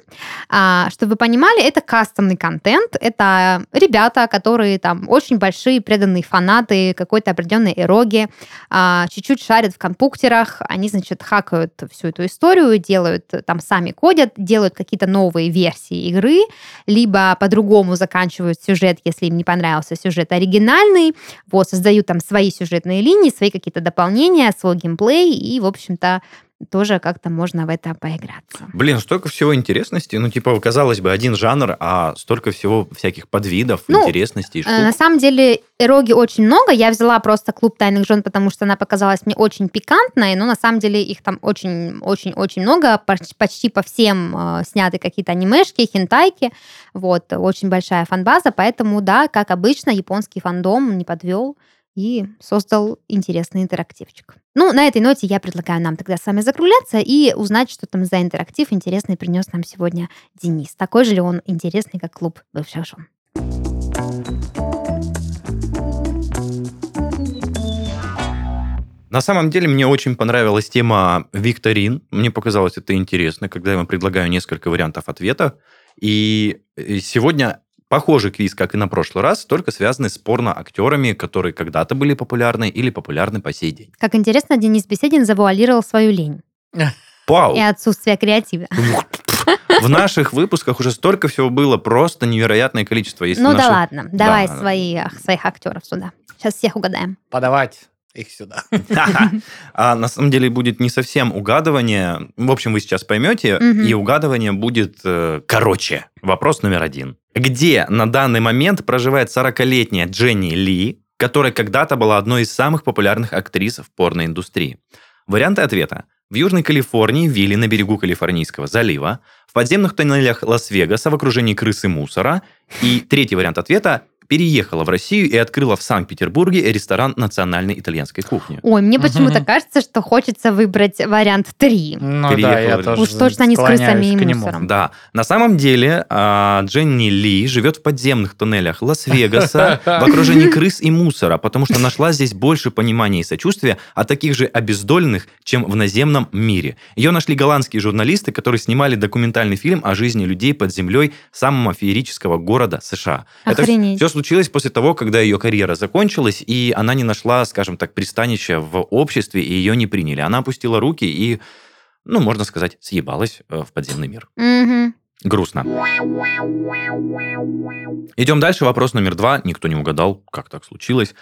А, чтобы вы понимали, это кастомный контент, это ребята, которые там очень большие преданные фанаты какой-то определенной эроги, а, чуть-чуть шарят в компьютерах, они, значит, хакают всю эту историю, делают, там сами кодят, делают какие-то новые версии игры, либо по-другому заканчивают сюжет, если не понравился сюжет оригинальный, вот, создают там свои сюжетные линии, свои какие-то дополнения, свой геймплей, и, в общем-то, тоже как-то можно в это поиграться. Блин, столько всего интересностей. Ну, типа, казалось бы, один жанр, а столько всего всяких подвидов, ну, интересностей. Штук. На самом деле, эроги очень много. Я взяла просто клуб тайных жен, потому что она показалась мне очень пикантной, но на самом деле их там очень-очень-очень много. Почти по всем э, сняты какие-то анимешки, хентайки. Вот, очень большая фанбаза, поэтому, да, как обычно, японский фандом не подвел и создал интересный интерактивчик. Ну, на этой ноте я предлагаю нам тогда с вами закругляться и узнать, что там за интерактив интересный принес нам сегодня Денис. Такой же ли он интересный, как клуб бывших жен? На самом деле мне очень понравилась тема викторин. Мне показалось это интересно, когда я вам предлагаю несколько вариантов ответа. И э, сегодня Похожий квиз, как и на прошлый раз, только связанный с порно-актерами, которые когда-то были популярны или популярны по сей день. Как интересно, Денис Беседин завуалировал свою лень. Пау! И отсутствие креатива. В наших выпусках уже столько всего было, просто невероятное количество. Если ну наши... да ладно, давай да. свои, своих актеров сюда. Сейчас всех угадаем. Подавать их сюда. *laughs* А на самом деле будет не совсем угадывание. В общем, вы сейчас поймете, и угадывание будет э, короче. Вопрос номер один где на данный момент проживает 40-летняя Дженни Ли, которая когда-то была одной из самых популярных актрис в порноиндустрии. Варианты ответа. В Южной Калифорнии, в вилле на берегу Калифорнийского залива, в подземных тоннелях Лас-Вегаса в окружении крыс и мусора. И третий вариант ответа переехала в Россию и открыла в Санкт-Петербурге ресторан национальной итальянской кухни. Ой, мне почему-то кажется, что хочется выбрать вариант 3. Ну да, я тоже Уж точно не с крысами и мусором. Да. На самом деле а, Дженни Ли живет в подземных туннелях Лас-Вегаса *laughs* в окружении крыс и мусора, потому что нашла здесь больше понимания и сочувствия от таких же обездоленных, чем в наземном мире. Ее нашли голландские журналисты, которые снимали документальный фильм о жизни людей под землей самого феерического города США. Охренеть. Это все случилось после того, когда ее карьера закончилась, и она не нашла, скажем так, пристанища в обществе, и ее не приняли. Она опустила руки и, ну, можно сказать, съебалась э, в подземный мир. Угу. Грустно. Идем дальше. Вопрос номер два. Никто не угадал, как так случилось.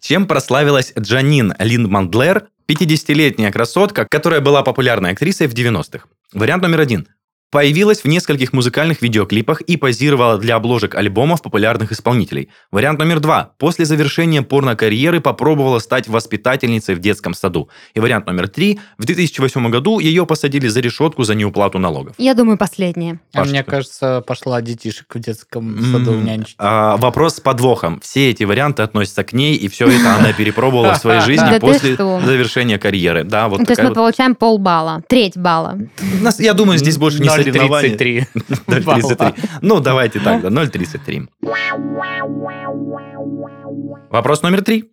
Чем прославилась Джанин Лин Мандлер, 50-летняя красотка, которая была популярной актрисой в 90-х? Вариант номер один. Появилась в нескольких музыкальных видеоклипах и позировала для обложек альбомов популярных исполнителей. Вариант номер два. После завершения порно-карьеры попробовала стать воспитательницей в детском саду. И вариант номер три. В 2008 году ее посадили за решетку за неуплату налогов. Я думаю, последнее. А мне кажется, пошла детишек в детском саду mm-hmm. нянчить. А, вопрос с подвохом. Все эти варианты относятся к ней, и все это она перепробовала в своей жизни после завершения карьеры. Да, вот То есть мы получаем полбалла, треть балла. Я думаю, здесь больше не соревнования. 0,33. *laughs* Ну, давайте так, да, 0,33. Вопрос номер три.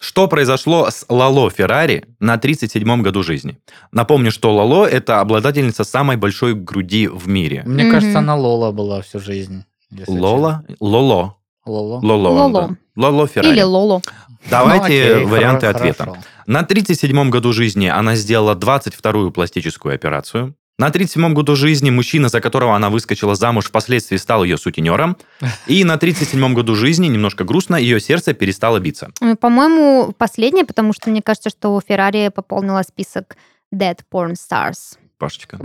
Что произошло с Лало Феррари на 37-м году жизни? Напомню, что Лало – это обладательница самой большой груди в мире. Мне mm-hmm. кажется, она Лола была всю жизнь. Лола? Лоло. Лоло. Лоло. Лоло. Лоло Феррари. Или Лоло. Давайте ну, окей, варианты хорошо. ответа. На 37-м году жизни она сделала 22-ю пластическую операцию. На 37-м году жизни мужчина, за которого она выскочила замуж, впоследствии стал ее сутенером. И на 37-м году жизни, немножко грустно, ее сердце перестало биться. По-моему, последнее, потому что мне кажется, что Феррари пополнила список Dead Porn Stars. Пашечка.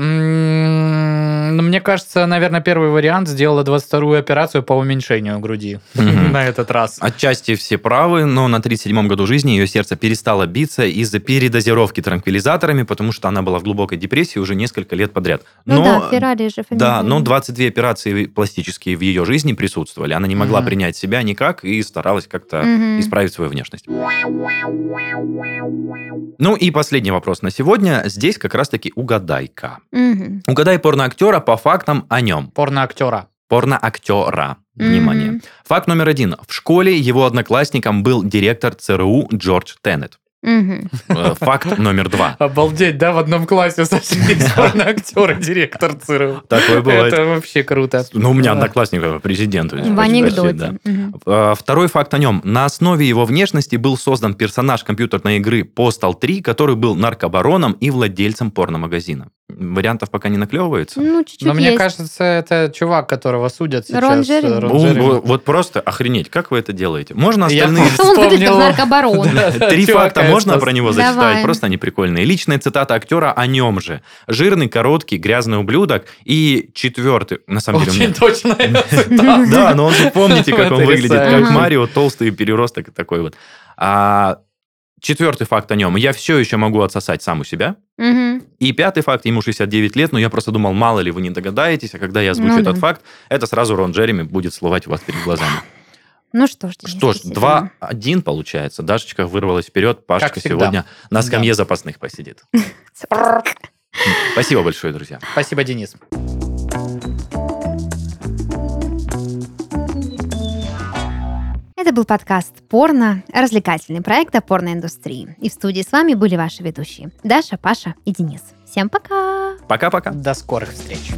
Мне кажется, наверное, первый вариант сделала 22-ю операцию по уменьшению груди на этот раз. Отчасти все правы, но на 37-м году жизни ее сердце перестало биться из-за передозировки транквилизаторами, потому что она была в глубокой депрессии уже несколько лет подряд. Ну да, Феррари же фамилия. Да, но 22 операции пластические в ее жизни присутствовали. Она не могла принять себя никак и старалась как-то исправить свою внешность. Ну и последний вопрос на сегодня. Здесь как раз-таки угадайка. Угадай порноактера по фактам о нем. Порно-актера. Порноактера. Внимание. Мгм. Факт номер один. В школе его одноклассником был директор ЦРУ Джордж Теннет. Э, Факт номер два. Обалдеть, да, в одном классе сошлись *laughs* порно-актер и директор ЦРУ. Такое бывает. Это вообще круто. Ну, у меня одноклассник президент. В анекдоте. Э, Второй факт о нем. На основе его внешности был создан персонаж компьютерной игры Postal 3, который был наркобароном и владельцем порномагазина. Вариантов пока не наклевывается. Ну, чуть-чуть Но мне есть. кажется, это чувак, которого судят сейчас. Рон э, Джереми. Рон О, Джереми. во- Вот просто охренеть, как вы это делаете? Можно Я остальные Он выглядит как наркобарон. Да, Три факта можно про него Давай. зачитать? Просто они прикольные. Личная цитата актера о нем же. Жирный, короткий, грязный ублюдок. И четвертый, на самом деле. Очень точная *laughs* цитата. Да, но он же помните, *laughs* как он выглядит, как. Марио, толстый переросток такой вот. А, четвертый факт о нем. Я все еще могу отсосать сам у себя. Мгм. И пятый факт, ему 69 лет, но я просто думал, мало ли вы не догадаетесь, а когда я озвучу Ну этот да. факт, это сразу Рон Джереми будет всплывать у вас перед глазами. Ну что ж, Денис, Что ж, действительно. 2-1 получается. Дашечка вырвалась вперед, всегда. сегодня на скамье Да. запасных посидит. *laughs* Спасибо большое, друзья. Спасибо, Денис. Это был подкаст «Порно», развлекательный проект о порноиндустрии. И в студии с вами были ваши ведущие Даша, Паша и Денис. Всем пока! Пока-пока. До скорых встреч.